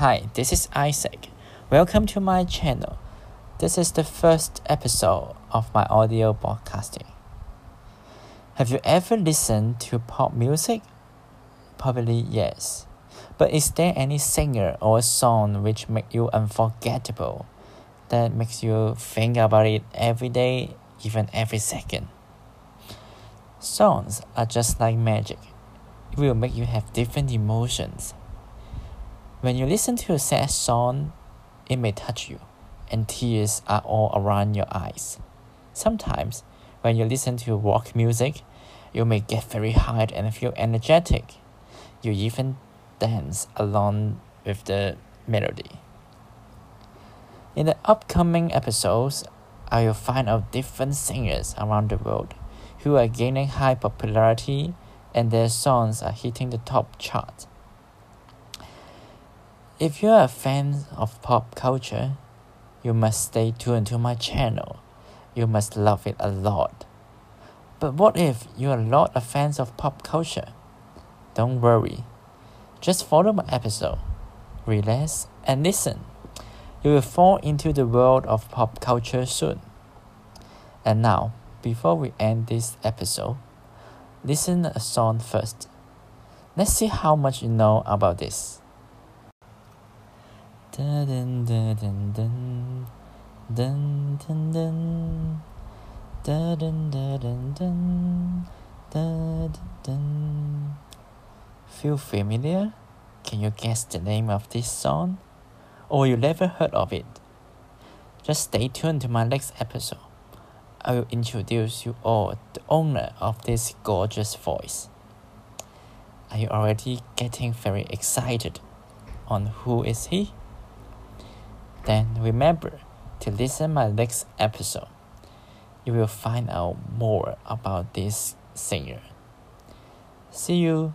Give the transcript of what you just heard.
Hi, this is Isaac. Welcome to my channel. This is the first episode of my audio broadcasting. Have you ever listened to pop music? Probably yes. But is there any singer or song which make you unforgettable? That makes you think about it every day, even every second. Songs are just like magic. It will make you have different emotions. When you listen to a sad song, it may touch you, and tears are all around your eyes. Sometimes, when you listen to rock music, you may get very high and feel energetic. You even dance along with the melody. In the upcoming episodes, I will find out different singers around the world who are gaining high popularity and their songs are hitting the top chart. If you are a fan of pop culture, you must stay tuned to my channel. You must love it a lot. But what if you are not a fan of pop culture? Don't worry. Just follow my episode, relax, and listen. You will fall into the world of pop culture soon. And now, before we end this episode, listen a song first. Let's see how much you know about this. Dun, dun, dun, dun, dun, dun, dun. Dun, dun, dun, dun, dun, dun. Feel familiar? Can you guess the name of this song? Or you never heard of it? Just stay tuned to my next episode. I will introduce you all the owner of this gorgeous voice. Are you already getting very excited on who is he? Then remember to listen my next episode. You will find out more about this singer. See you.